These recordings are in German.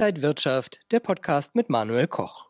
Inside Wirtschaft, der Podcast mit Manuel Koch.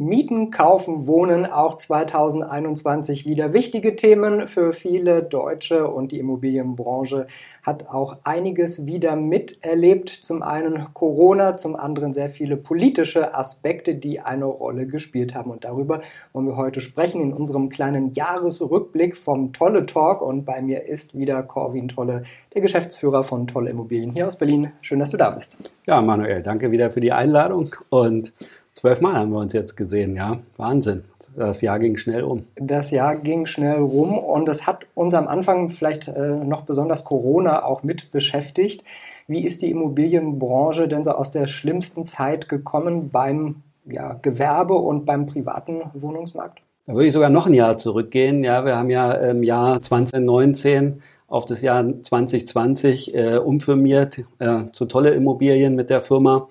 Mieten, kaufen, wohnen auch 2021 wieder wichtige Themen für viele Deutsche und die Immobilienbranche hat auch einiges wieder miterlebt. Zum einen Corona, zum anderen sehr viele politische Aspekte, die eine Rolle gespielt haben. Und darüber wollen wir heute sprechen in unserem kleinen Jahresrückblick vom Tolle Talk. Und bei mir ist wieder Corwin Tolle, der Geschäftsführer von Tolle Immobilien hier aus Berlin. Schön, dass du da bist. Ja, Manuel, danke wieder für die Einladung und Zwölfmal haben wir uns jetzt gesehen, ja. Wahnsinn. Das Jahr ging schnell um. Das Jahr ging schnell rum und es hat uns am Anfang vielleicht äh, noch besonders Corona auch mit beschäftigt. Wie ist die Immobilienbranche denn so aus der schlimmsten Zeit gekommen beim ja, Gewerbe und beim privaten Wohnungsmarkt? Da würde ich sogar noch ein Jahr zurückgehen. Ja, wir haben ja im Jahr 2019 auf das Jahr 2020 äh, umfirmiert äh, zu tolle Immobilien mit der Firma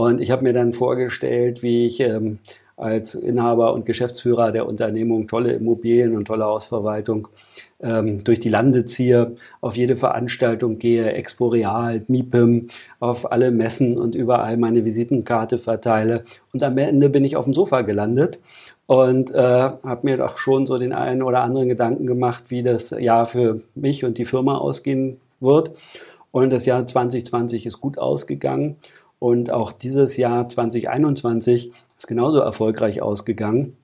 und ich habe mir dann vorgestellt, wie ich ähm, als Inhaber und Geschäftsführer der Unternehmung tolle Immobilien und tolle Hausverwaltung ähm, durch die Lande ziehe, auf jede Veranstaltung gehe, Expo Real, MIPIM, auf alle Messen und überall meine Visitenkarte verteile. Und am Ende bin ich auf dem Sofa gelandet und äh, habe mir doch schon so den einen oder anderen Gedanken gemacht, wie das Jahr für mich und die Firma ausgehen wird. Und das Jahr 2020 ist gut ausgegangen. Und auch dieses Jahr 2021 ist genauso erfolgreich ausgegangen.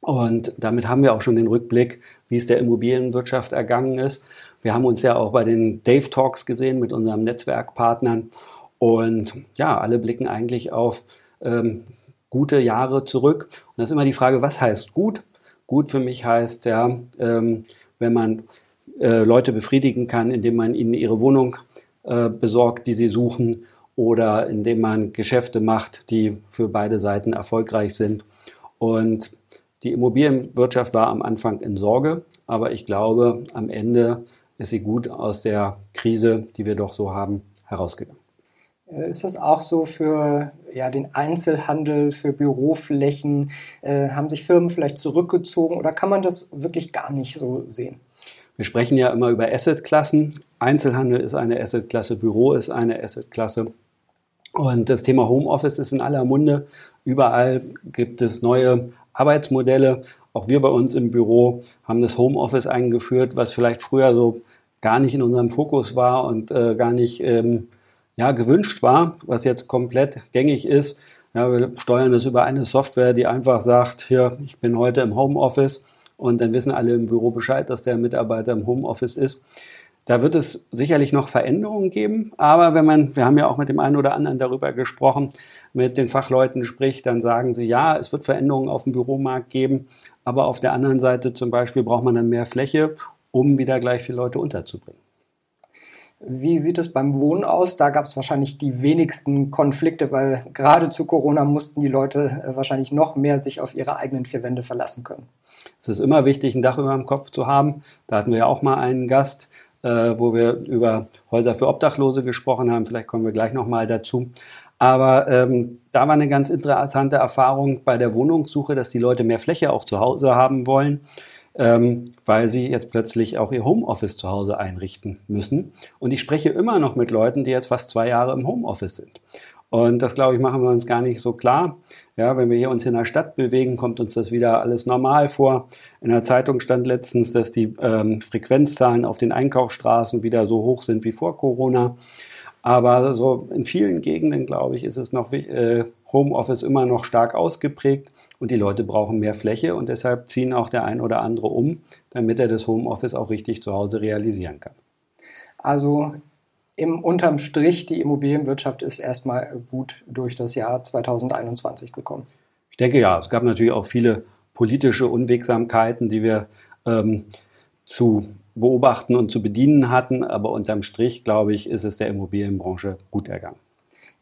Und damit haben wir auch schon den Rückblick, wie es der Immobilienwirtschaft ergangen ist. Wir haben uns ja auch bei den Dave Talks gesehen mit unseren Netzwerkpartnern. Und ja, alle blicken eigentlich auf ähm, gute Jahre zurück. Und das ist immer die Frage, was heißt gut? Gut für mich heißt ja, ähm, wenn man äh, Leute befriedigen kann, indem man ihnen ihre Wohnung äh, besorgt, die sie suchen, oder indem man Geschäfte macht, die für beide Seiten erfolgreich sind. Und die Immobilienwirtschaft war am Anfang in Sorge, aber ich glaube, am Ende ist sie gut aus der Krise, die wir doch so haben, herausgegangen. Äh, ist das auch so für ja, den Einzelhandel, für Büroflächen? Äh, haben sich Firmen vielleicht zurückgezogen oder kann man das wirklich gar nicht so sehen? Wir sprechen ja immer über Assetklassen. Einzelhandel ist eine Assetklasse, Büro ist eine Assetklasse. Und das Thema Homeoffice ist in aller Munde. Überall gibt es neue Arbeitsmodelle. Auch wir bei uns im Büro haben das Homeoffice eingeführt, was vielleicht früher so gar nicht in unserem Fokus war und äh, gar nicht ähm, ja, gewünscht war, was jetzt komplett gängig ist. Ja, wir steuern das über eine Software, die einfach sagt, hier, ich bin heute im Homeoffice und dann wissen alle im Büro Bescheid, dass der Mitarbeiter im Homeoffice ist. Da wird es sicherlich noch Veränderungen geben, aber wenn man, wir haben ja auch mit dem einen oder anderen darüber gesprochen, mit den Fachleuten spricht, dann sagen sie, ja, es wird Veränderungen auf dem Büromarkt geben, aber auf der anderen Seite zum Beispiel braucht man dann mehr Fläche, um wieder gleich viele Leute unterzubringen. Wie sieht es beim Wohnen aus? Da gab es wahrscheinlich die wenigsten Konflikte, weil gerade zu Corona mussten die Leute äh, wahrscheinlich noch mehr sich auf ihre eigenen vier Wände verlassen können. Es ist immer wichtig, ein Dach über dem Kopf zu haben. Da hatten wir ja auch mal einen Gast, wo wir über Häuser für Obdachlose gesprochen haben. Vielleicht kommen wir gleich nochmal dazu. Aber ähm, da war eine ganz interessante Erfahrung bei der Wohnungssuche, dass die Leute mehr Fläche auch zu Hause haben wollen, ähm, weil sie jetzt plötzlich auch ihr Homeoffice zu Hause einrichten müssen. Und ich spreche immer noch mit Leuten, die jetzt fast zwei Jahre im Homeoffice sind. Und das, glaube ich, machen wir uns gar nicht so klar. Ja, wenn wir hier uns in der Stadt bewegen, kommt uns das wieder alles normal vor. In der Zeitung stand letztens, dass die ähm, Frequenzzahlen auf den Einkaufsstraßen wieder so hoch sind wie vor Corona. Aber so in vielen Gegenden, glaube ich, ist es noch äh, Homeoffice immer noch stark ausgeprägt und die Leute brauchen mehr Fläche und deshalb ziehen auch der ein oder andere um, damit er das Homeoffice auch richtig zu Hause realisieren kann. Also im unterm Strich, die Immobilienwirtschaft ist erstmal gut durch das Jahr 2021 gekommen. Ich denke ja, es gab natürlich auch viele politische Unwegsamkeiten, die wir ähm, zu beobachten und zu bedienen hatten, aber unterm Strich, glaube ich, ist es der Immobilienbranche gut ergangen.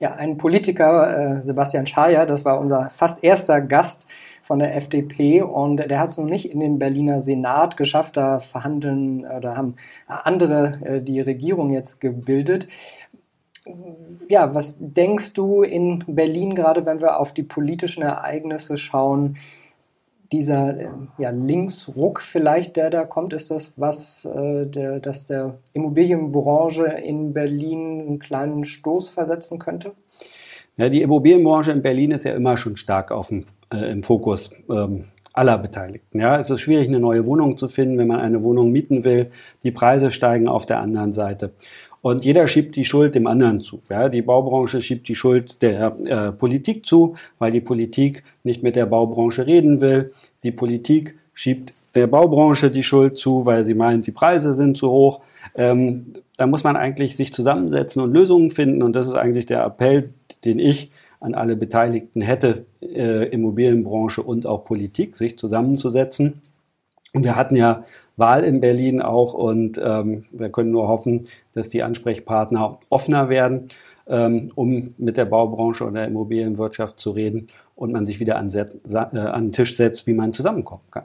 Ja, ein Politiker, äh, Sebastian Schaja, das war unser fast erster Gast von der FDP und der hat es noch nicht in den Berliner Senat geschafft. Da verhandeln oder haben andere äh, die Regierung jetzt gebildet. Ja, was denkst du in Berlin, gerade wenn wir auf die politischen Ereignisse schauen, dieser äh, ja, Linksruck vielleicht, der da kommt, ist das was, äh, der, dass der Immobilienbranche in Berlin einen kleinen Stoß versetzen könnte? Ja, die Immobilienbranche in Berlin ist ja immer schon stark auf dem, äh, im Fokus ähm, aller Beteiligten. Ja, es ist schwierig, eine neue Wohnung zu finden, wenn man eine Wohnung mieten will. Die Preise steigen auf der anderen Seite. Und jeder schiebt die Schuld dem anderen zu. Ja, die Baubranche schiebt die Schuld der äh, Politik zu, weil die Politik nicht mit der Baubranche reden will. Die Politik schiebt der Baubranche die Schuld zu, weil sie meint, die Preise sind zu hoch. Ähm, da muss man eigentlich sich zusammensetzen und Lösungen finden. Und das ist eigentlich der Appell, den ich an alle Beteiligten hätte, äh, Immobilienbranche und auch Politik, sich zusammenzusetzen. Und wir hatten ja Wahl in Berlin auch und ähm, wir können nur hoffen, dass die Ansprechpartner offener werden, ähm, um mit der Baubranche und der Immobilienwirtschaft zu reden und man sich wieder an, äh, an den Tisch setzt, wie man zusammenkommen kann.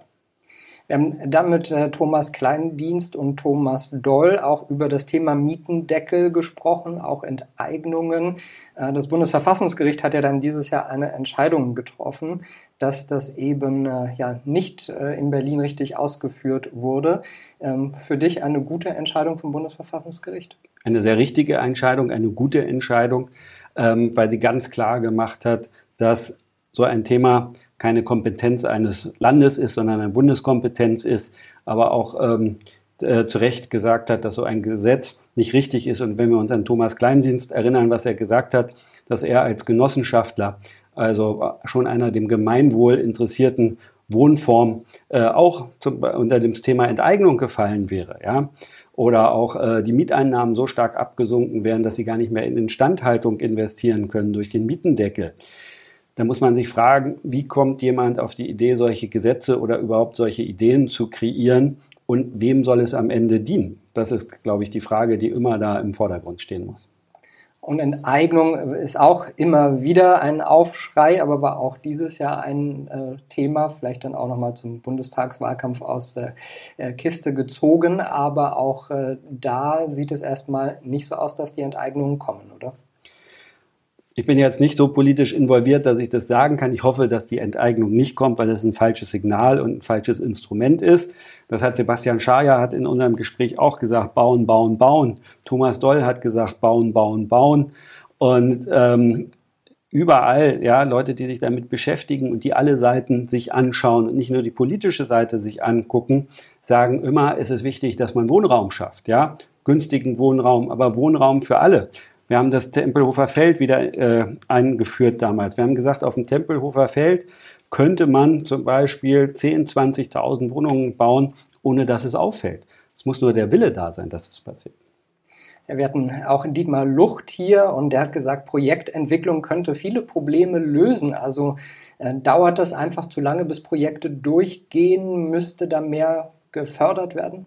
Haben dann äh, Thomas Kleindienst und Thomas Doll auch über das Thema Mietendeckel gesprochen, auch Enteignungen. Äh, das Bundesverfassungsgericht hat ja dann dieses Jahr eine Entscheidung getroffen, dass das eben äh, ja nicht äh, in Berlin richtig ausgeführt wurde. Ähm, für dich eine gute Entscheidung vom Bundesverfassungsgericht? Eine sehr richtige Entscheidung, eine gute Entscheidung, ähm, weil sie ganz klar gemacht hat, dass so ein Thema keine Kompetenz eines Landes ist, sondern eine Bundeskompetenz ist, aber auch ähm, äh, zu Recht gesagt hat, dass so ein Gesetz nicht richtig ist. Und wenn wir uns an Thomas Kleindienst erinnern, was er gesagt hat, dass er als Genossenschaftler, also schon einer dem Gemeinwohl interessierten Wohnform, äh, auch zum, unter dem Thema Enteignung gefallen wäre, ja, oder auch äh, die Mieteinnahmen so stark abgesunken wären, dass sie gar nicht mehr in Instandhaltung investieren können durch den Mietendeckel. Da muss man sich fragen, wie kommt jemand auf die Idee, solche Gesetze oder überhaupt solche Ideen zu kreieren und wem soll es am Ende dienen? Das ist, glaube ich, die Frage, die immer da im Vordergrund stehen muss. Und Enteignung ist auch immer wieder ein Aufschrei, aber war auch dieses Jahr ein äh, Thema, vielleicht dann auch nochmal zum Bundestagswahlkampf aus der äh, Kiste gezogen. Aber auch äh, da sieht es erstmal nicht so aus, dass die Enteignungen kommen, oder? Ich bin jetzt nicht so politisch involviert, dass ich das sagen kann. Ich hoffe, dass die Enteignung nicht kommt, weil das ein falsches Signal und ein falsches Instrument ist. Das hat Sebastian Schaja hat in unserem Gespräch auch gesagt, bauen, bauen, bauen. Thomas Doll hat gesagt, bauen, bauen, bauen. Und ähm, überall, ja, Leute, die sich damit beschäftigen und die alle Seiten sich anschauen und nicht nur die politische Seite sich angucken, sagen immer, es ist wichtig, dass man Wohnraum schafft, ja, günstigen Wohnraum, aber Wohnraum für alle. Wir haben das Tempelhofer Feld wieder äh, eingeführt damals. Wir haben gesagt, auf dem Tempelhofer Feld könnte man zum Beispiel 10.000, 20.000 Wohnungen bauen, ohne dass es auffällt. Es muss nur der Wille da sein, dass es passiert. Ja, wir hatten auch Dietmar Lucht hier und der hat gesagt, Projektentwicklung könnte viele Probleme lösen. Also äh, dauert das einfach zu lange, bis Projekte durchgehen? Müsste da mehr gefördert werden?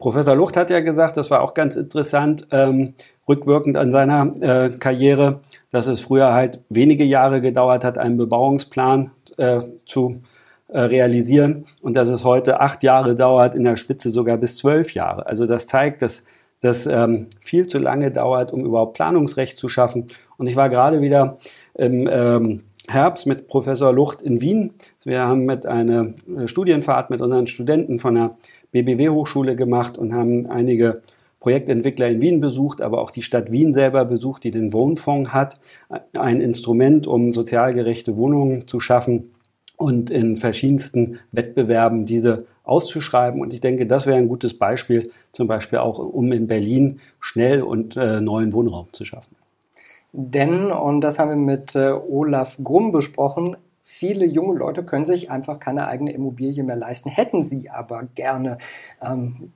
Professor Lucht hat ja gesagt, das war auch ganz interessant, ähm, rückwirkend an seiner äh, Karriere, dass es früher halt wenige Jahre gedauert hat, einen Bebauungsplan äh, zu äh, realisieren und dass es heute acht Jahre dauert, in der Spitze sogar bis zwölf Jahre. Also das zeigt, dass das ähm, viel zu lange dauert, um überhaupt Planungsrecht zu schaffen. Und ich war gerade wieder im ähm, Herbst mit Professor Lucht in Wien. Wir haben mit einer äh, Studienfahrt mit unseren Studenten von der BBW-Hochschule gemacht und haben einige Projektentwickler in Wien besucht, aber auch die Stadt Wien selber besucht, die den Wohnfonds hat, ein Instrument, um sozial gerechte Wohnungen zu schaffen und in verschiedensten Wettbewerben diese auszuschreiben. Und ich denke, das wäre ein gutes Beispiel, zum Beispiel auch, um in Berlin schnell und äh, neuen Wohnraum zu schaffen. Denn, und das haben wir mit äh, Olaf Grumm besprochen, Viele junge Leute können sich einfach keine eigene Immobilie mehr leisten, hätten sie aber gerne. Ähm,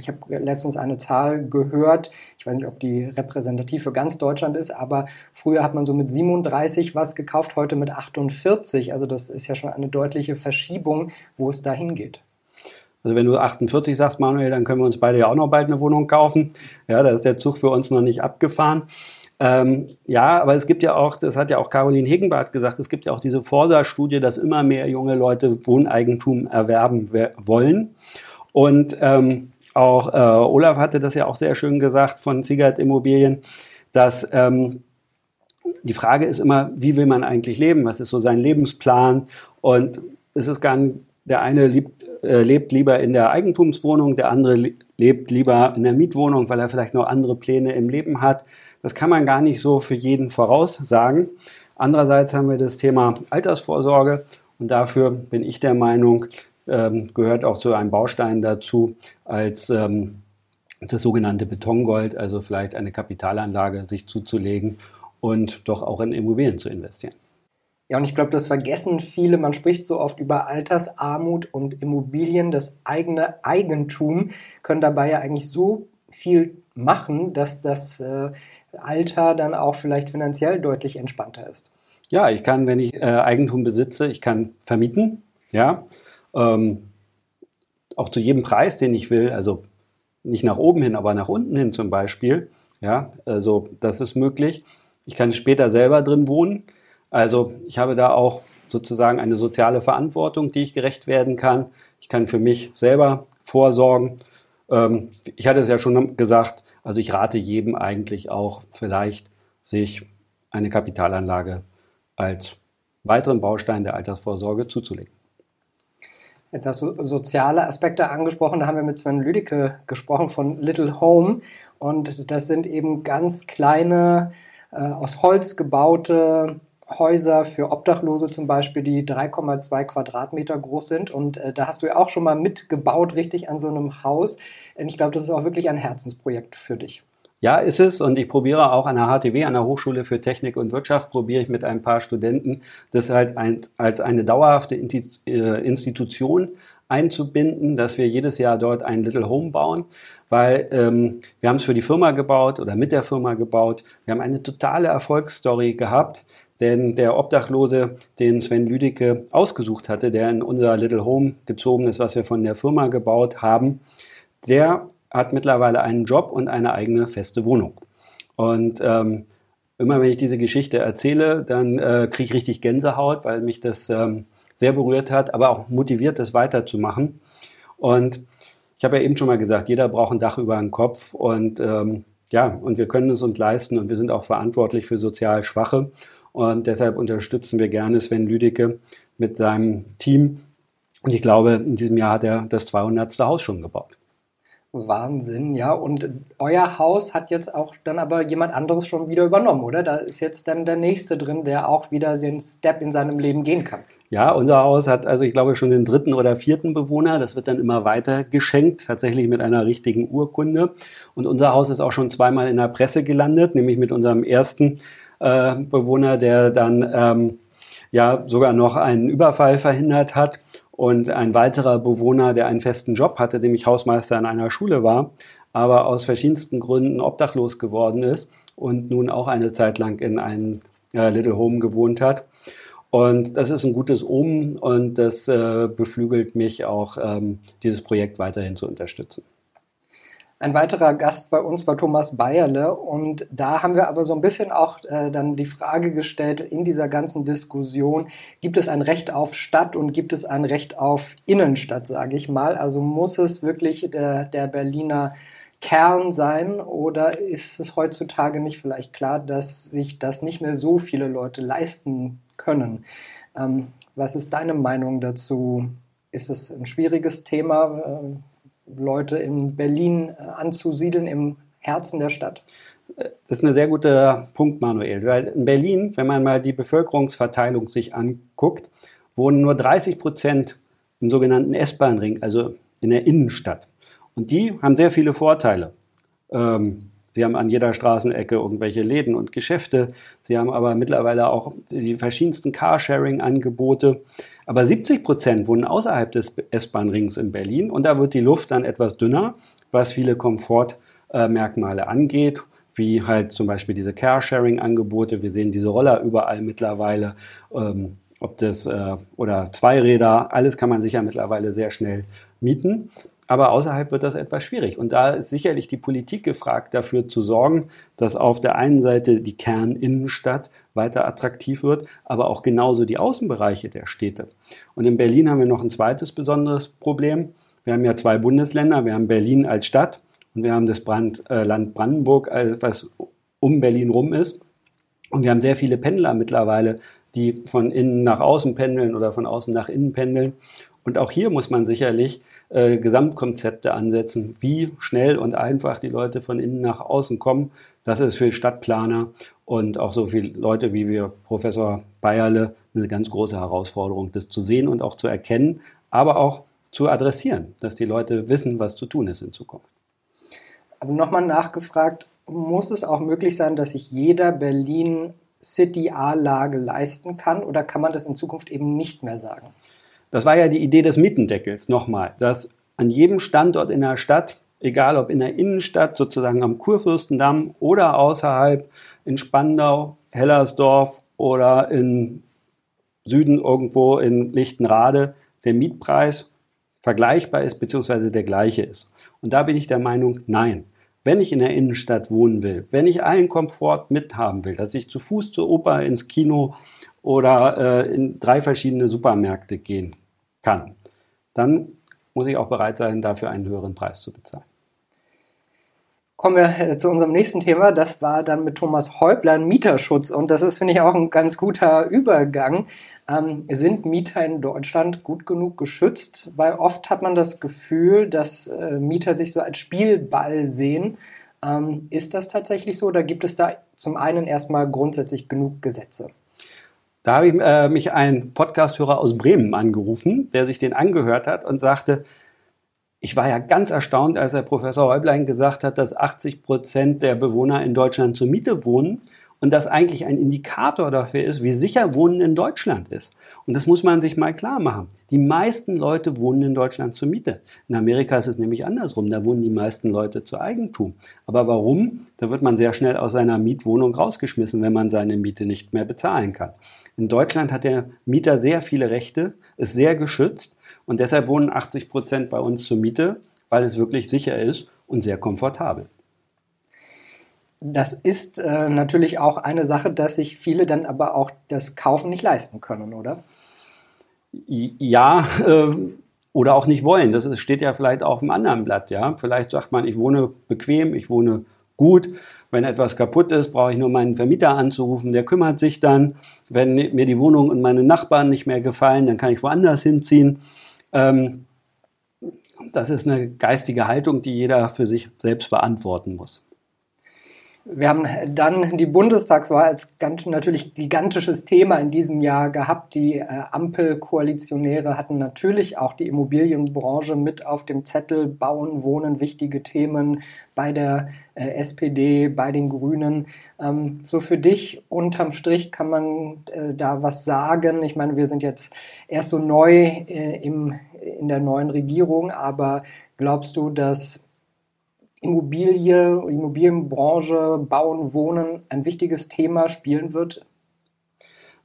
ich habe letztens eine Zahl gehört, ich weiß nicht, ob die repräsentativ für ganz Deutschland ist, aber früher hat man so mit 37 was gekauft, heute mit 48. Also das ist ja schon eine deutliche Verschiebung, wo es dahin geht. Also wenn du 48 sagst, Manuel, dann können wir uns beide ja auch noch bald eine Wohnung kaufen. Ja, da ist der Zug für uns noch nicht abgefahren. Ähm, ja, aber es gibt ja auch, das hat ja auch Caroline Hegenbart gesagt, es gibt ja auch diese Forsa-Studie, dass immer mehr junge Leute Wohneigentum erwerben wollen. Und ähm, auch äh, Olaf hatte das ja auch sehr schön gesagt von Ziegert Immobilien, dass ähm, die Frage ist immer, wie will man eigentlich leben? Was ist so sein Lebensplan? Und es ist gar der eine liebt, äh, lebt lieber in der Eigentumswohnung, der andere lebt lieber in der Mietwohnung, weil er vielleicht noch andere Pläne im Leben hat. Das kann man gar nicht so für jeden voraussagen. Andererseits haben wir das Thema Altersvorsorge und dafür bin ich der Meinung, ähm, gehört auch zu einem Baustein dazu, als ähm, das sogenannte Betongold, also vielleicht eine Kapitalanlage sich zuzulegen und doch auch in Immobilien zu investieren. Ja, und ich glaube, das vergessen viele. Man spricht so oft über Altersarmut und Immobilien. Das eigene Eigentum können dabei ja eigentlich so viel machen, dass das äh, Alter dann auch vielleicht finanziell deutlich entspannter ist. Ja, ich kann, wenn ich äh, Eigentum besitze, ich kann vermieten, ja, ähm, auch zu jedem Preis, den ich will, also nicht nach oben hin, aber nach unten hin zum Beispiel, ja, also das ist möglich. Ich kann später selber drin wohnen. Also ich habe da auch sozusagen eine soziale Verantwortung, die ich gerecht werden kann. Ich kann für mich selber vorsorgen. Ähm, ich hatte es ja schon gesagt, also ich rate jedem eigentlich auch vielleicht, sich eine Kapitalanlage als weiteren Baustein der Altersvorsorge zuzulegen. Jetzt hast du soziale Aspekte angesprochen. Da haben wir mit Sven Lüdecke gesprochen von Little Home. Und das sind eben ganz kleine, äh, aus Holz gebaute Häuser für Obdachlose zum Beispiel, die 3,2 Quadratmeter groß sind. Und äh, da hast du ja auch schon mal mitgebaut, richtig an so einem Haus. Und ich glaube, das ist auch wirklich ein Herzensprojekt für dich. Ja, ist es. Und ich probiere auch an der HTW, an der Hochschule für Technik und Wirtschaft, probiere ich mit ein paar Studenten, das halt ein, als eine dauerhafte äh, Institution einzubinden, dass wir jedes Jahr dort ein Little Home bauen, weil ähm, wir haben es für die Firma gebaut oder mit der Firma gebaut. Wir haben eine totale Erfolgsstory gehabt. Denn der Obdachlose, den Sven Lüdecke ausgesucht hatte, der in unser Little Home gezogen ist, was wir von der Firma gebaut haben, der hat mittlerweile einen Job und eine eigene feste Wohnung. Und ähm, immer wenn ich diese Geschichte erzähle, dann äh, kriege ich richtig Gänsehaut, weil mich das ähm, sehr berührt hat, aber auch motiviert, das weiterzumachen. Und ich habe ja eben schon mal gesagt, jeder braucht ein Dach über den Kopf und ähm, ja, und wir können es uns leisten und wir sind auch verantwortlich für sozial Schwache. Und deshalb unterstützen wir gerne Sven Lüdecke mit seinem Team. Und ich glaube, in diesem Jahr hat er das 200. Haus schon gebaut. Wahnsinn, ja. Und euer Haus hat jetzt auch dann aber jemand anderes schon wieder übernommen, oder? Da ist jetzt dann der nächste drin, der auch wieder den Step in seinem Leben gehen kann. Ja, unser Haus hat also, ich glaube, schon den dritten oder vierten Bewohner. Das wird dann immer weiter geschenkt, tatsächlich mit einer richtigen Urkunde. Und unser Haus ist auch schon zweimal in der Presse gelandet, nämlich mit unserem ersten Bewohner, der dann ähm, ja sogar noch einen Überfall verhindert hat. Und ein weiterer Bewohner, der einen festen Job hatte, nämlich Hausmeister in einer Schule war, aber aus verschiedensten Gründen obdachlos geworden ist und nun auch eine Zeit lang in einem äh, Little Home gewohnt hat. Und das ist ein gutes Omen und das äh, beflügelt mich auch, ähm, dieses Projekt weiterhin zu unterstützen. Ein weiterer Gast bei uns war Thomas Bayerle und da haben wir aber so ein bisschen auch äh, dann die Frage gestellt in dieser ganzen Diskussion, gibt es ein Recht auf Stadt und gibt es ein Recht auf Innenstadt, sage ich mal. Also muss es wirklich der, der Berliner Kern sein oder ist es heutzutage nicht vielleicht klar, dass sich das nicht mehr so viele Leute leisten können? Ähm, was ist deine Meinung dazu? Ist es ein schwieriges Thema? Äh, Leute in Berlin äh, anzusiedeln, im Herzen der Stadt? Das ist ein sehr guter Punkt, Manuel. Weil in Berlin, wenn man mal die Bevölkerungsverteilung sich anguckt, wohnen nur 30 Prozent im sogenannten S-Bahn-Ring, also in der Innenstadt. Und die haben sehr viele Vorteile. Ähm, Sie haben an jeder Straßenecke irgendwelche Läden und Geschäfte. Sie haben aber mittlerweile auch die verschiedensten Carsharing-Angebote. Aber 70 Prozent wohnen außerhalb des S-Bahn-Rings in Berlin und da wird die Luft dann etwas dünner, was viele Komfortmerkmale angeht wie halt zum Beispiel diese Carsharing-Angebote. Wir sehen diese Roller überall mittlerweile, ähm, ob das äh, oder Zweiräder, alles kann man sich ja mittlerweile sehr schnell mieten. Aber außerhalb wird das etwas schwierig. Und da ist sicherlich die Politik gefragt, dafür zu sorgen, dass auf der einen Seite die Kerninnenstadt weiter attraktiv wird, aber auch genauso die Außenbereiche der Städte. Und in Berlin haben wir noch ein zweites besonderes Problem. Wir haben ja zwei Bundesländer. Wir haben Berlin als Stadt und wir haben das Brand, äh, Land Brandenburg, was um Berlin rum ist. Und wir haben sehr viele Pendler mittlerweile, die von innen nach außen pendeln oder von außen nach innen pendeln. Und auch hier muss man sicherlich äh, Gesamtkonzepte ansetzen, wie schnell und einfach die Leute von innen nach außen kommen. Das ist für Stadtplaner und auch so viele Leute wie wir, Professor Bayerle, eine ganz große Herausforderung, das zu sehen und auch zu erkennen, aber auch zu adressieren, dass die Leute wissen, was zu tun ist in Zukunft. Aber nochmal nachgefragt, muss es auch möglich sein, dass sich jeder Berlin City A-Lage leisten kann oder kann man das in Zukunft eben nicht mehr sagen? Das war ja die Idee des Mietendeckels, nochmal, dass an jedem Standort in der Stadt, egal ob in der Innenstadt, sozusagen am Kurfürstendamm oder außerhalb in Spandau, Hellersdorf oder in Süden irgendwo in Lichtenrade, der Mietpreis vergleichbar ist bzw. der gleiche ist. Und da bin ich der Meinung, nein. Wenn ich in der Innenstadt wohnen will, wenn ich allen Komfort mithaben will, dass ich zu Fuß zur Oper, ins Kino oder äh, in drei verschiedene Supermärkte gehen kann, dann muss ich auch bereit sein, dafür einen höheren Preis zu bezahlen. Kommen wir äh, zu unserem nächsten Thema. Das war dann mit Thomas Häuplein Mieterschutz. Und das ist, finde ich, auch ein ganz guter Übergang. Ähm, sind Mieter in Deutschland gut genug geschützt? Weil oft hat man das Gefühl, dass äh, Mieter sich so als Spielball sehen. Ähm, ist das tatsächlich so oder gibt es da zum einen erstmal grundsätzlich genug Gesetze? Da habe ich äh, mich ein Podcasthörer aus Bremen angerufen, der sich den angehört hat und sagte, ich war ja ganz erstaunt, als der Professor Häublein gesagt hat, dass 80 Prozent der Bewohner in Deutschland zur Miete wohnen und das eigentlich ein Indikator dafür ist, wie sicher Wohnen in Deutschland ist. Und das muss man sich mal klar machen. Die meisten Leute wohnen in Deutschland zur Miete. In Amerika ist es nämlich andersrum. Da wohnen die meisten Leute zu Eigentum. Aber warum? Da wird man sehr schnell aus seiner Mietwohnung rausgeschmissen, wenn man seine Miete nicht mehr bezahlen kann. In Deutschland hat der Mieter sehr viele Rechte, ist sehr geschützt und deshalb wohnen 80 Prozent bei uns zur Miete, weil es wirklich sicher ist und sehr komfortabel. Das ist äh, natürlich auch eine Sache, dass sich viele dann aber auch das Kaufen nicht leisten können, oder? Ja, äh, oder auch nicht wollen. Das steht ja vielleicht auf einem anderen Blatt. Ja, vielleicht sagt man, ich wohne bequem, ich wohne gut. Wenn etwas kaputt ist, brauche ich nur meinen Vermieter anzurufen, der kümmert sich dann. Wenn mir die Wohnung und meine Nachbarn nicht mehr gefallen, dann kann ich woanders hinziehen. Ähm, das ist eine geistige Haltung, die jeder für sich selbst beantworten muss. Wir haben dann die Bundestagswahl als ganz, natürlich gigantisches Thema in diesem Jahr gehabt. Die äh, Ampelkoalitionäre hatten natürlich auch die Immobilienbranche mit auf dem Zettel. Bauen, Wohnen, wichtige Themen bei der äh, SPD, bei den Grünen. Ähm, so für dich unterm Strich kann man äh, da was sagen. Ich meine, wir sind jetzt erst so neu äh, im, in der neuen Regierung, aber glaubst du, dass Immobilie, Immobilienbranche, Bauen, Wohnen ein wichtiges Thema spielen wird?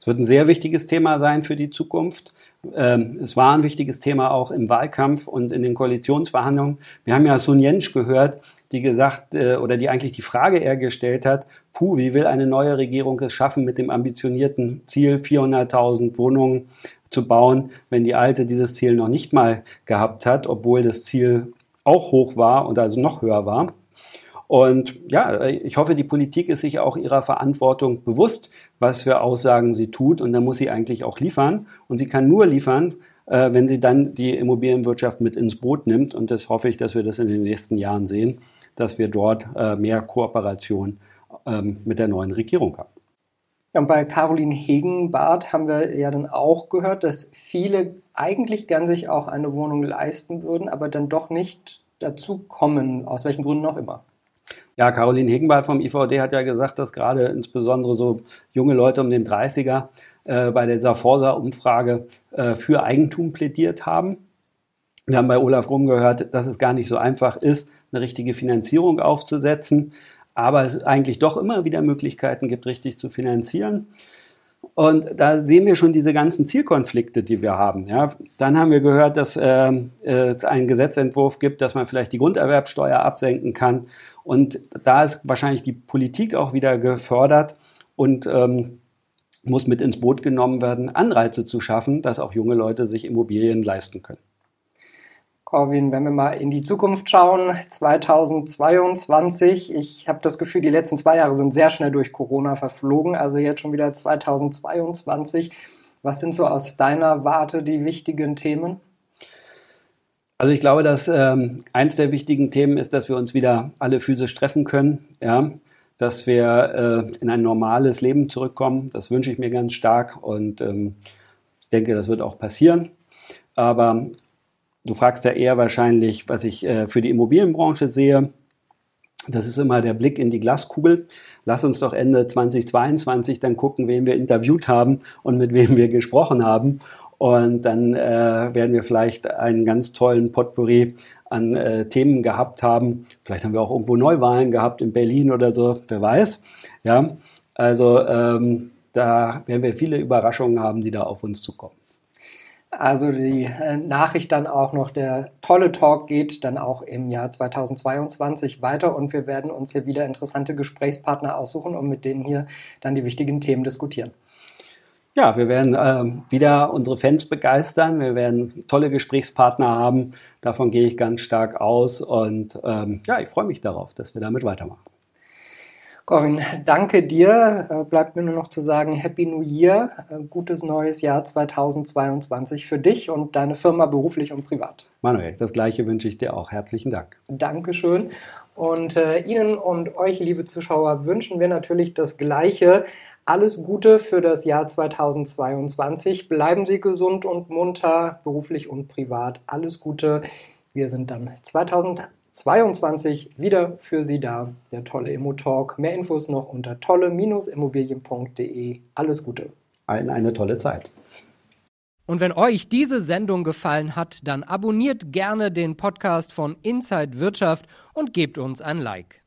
Es wird ein sehr wichtiges Thema sein für die Zukunft. Ähm, es war ein wichtiges Thema auch im Wahlkampf und in den Koalitionsverhandlungen. Wir haben ja Sun Jensch gehört, die gesagt äh, oder die eigentlich die Frage eher gestellt hat, puh, wie will eine neue Regierung es schaffen, mit dem ambitionierten Ziel 400.000 Wohnungen zu bauen, wenn die alte dieses Ziel noch nicht mal gehabt hat, obwohl das Ziel auch hoch war und also noch höher war. Und ja, ich hoffe, die Politik ist sich auch ihrer Verantwortung bewusst, was für Aussagen sie tut. Und da muss sie eigentlich auch liefern. Und sie kann nur liefern, äh, wenn sie dann die Immobilienwirtschaft mit ins Boot nimmt. Und das hoffe ich, dass wir das in den nächsten Jahren sehen, dass wir dort äh, mehr Kooperation ähm, mit der neuen Regierung haben. Ja, und bei Caroline Hegenbart haben wir ja dann auch gehört, dass viele eigentlich gern sich auch eine Wohnung leisten würden, aber dann doch nicht dazu kommen, aus welchen Gründen auch immer. Ja, Caroline Hegenbart vom IVD hat ja gesagt, dass gerade insbesondere so junge Leute um den 30er äh, bei der Forsa-Umfrage äh, für Eigentum plädiert haben. Wir haben bei Olaf Grumm gehört, dass es gar nicht so einfach ist, eine richtige Finanzierung aufzusetzen aber es eigentlich doch immer wieder Möglichkeiten gibt, richtig zu finanzieren. Und da sehen wir schon diese ganzen Zielkonflikte, die wir haben. Ja, dann haben wir gehört, dass äh, es einen Gesetzentwurf gibt, dass man vielleicht die Grunderwerbsteuer absenken kann. Und da ist wahrscheinlich die Politik auch wieder gefördert und ähm, muss mit ins Boot genommen werden, Anreize zu schaffen, dass auch junge Leute sich Immobilien leisten können. Corwin, wenn wir mal in die Zukunft schauen, 2022, ich habe das Gefühl, die letzten zwei Jahre sind sehr schnell durch Corona verflogen, also jetzt schon wieder 2022. Was sind so aus deiner Warte die wichtigen Themen? Also ich glaube, dass ähm, eins der wichtigen Themen ist, dass wir uns wieder alle physisch treffen können, ja, dass wir äh, in ein normales Leben zurückkommen. Das wünsche ich mir ganz stark und ähm, denke, das wird auch passieren. Aber du fragst ja eher wahrscheinlich, was ich äh, für die Immobilienbranche sehe. Das ist immer der Blick in die Glaskugel. Lass uns doch Ende 2022 dann gucken, wen wir interviewt haben und mit wem wir gesprochen haben. Und dann äh, werden wir vielleicht einen ganz tollen Potpourri an äh, Themen gehabt haben. Vielleicht haben wir auch irgendwo Neuwahlen gehabt in Berlin oder so, wer weiß. Ja, also ähm, da werden wir viele Überraschungen haben, die da auf uns zukommen. Also die äh, Nachricht dann auch noch, der tolle Talk geht dann auch im Jahr 2022 weiter und wir werden uns hier wieder interessante Gesprächspartner aussuchen und mit denen hier dann die wichtigen Themen diskutieren. Ja, wir werden äh, wieder unsere Fans begeistern. Wir werden tolle Gesprächspartner haben. Davon gehe ich ganz stark aus. Und ähm, ja, ich freue mich darauf, dass wir damit weitermachen. Corinne, danke dir. Äh, bleibt mir nur noch zu sagen, Happy New Year, äh, gutes neues Jahr 2022 für dich und deine Firma beruflich und privat. Manuel, das gleiche wünsche ich dir auch. Herzlichen Dank. Dankeschön. Und äh, Ihnen und euch, liebe Zuschauer, wünschen wir natürlich das Gleiche. Alles Gute für das Jahr 2022. Bleiben Sie gesund und munter, beruflich und privat. Alles Gute. Wir sind dann 2022 wieder für Sie da. Der tolle Immo-Talk. Mehr Infos noch unter tolle-immobilien.de. Alles Gute. Allen eine tolle Zeit. Und wenn euch diese Sendung gefallen hat, dann abonniert gerne den Podcast von Inside Wirtschaft und gebt uns ein Like.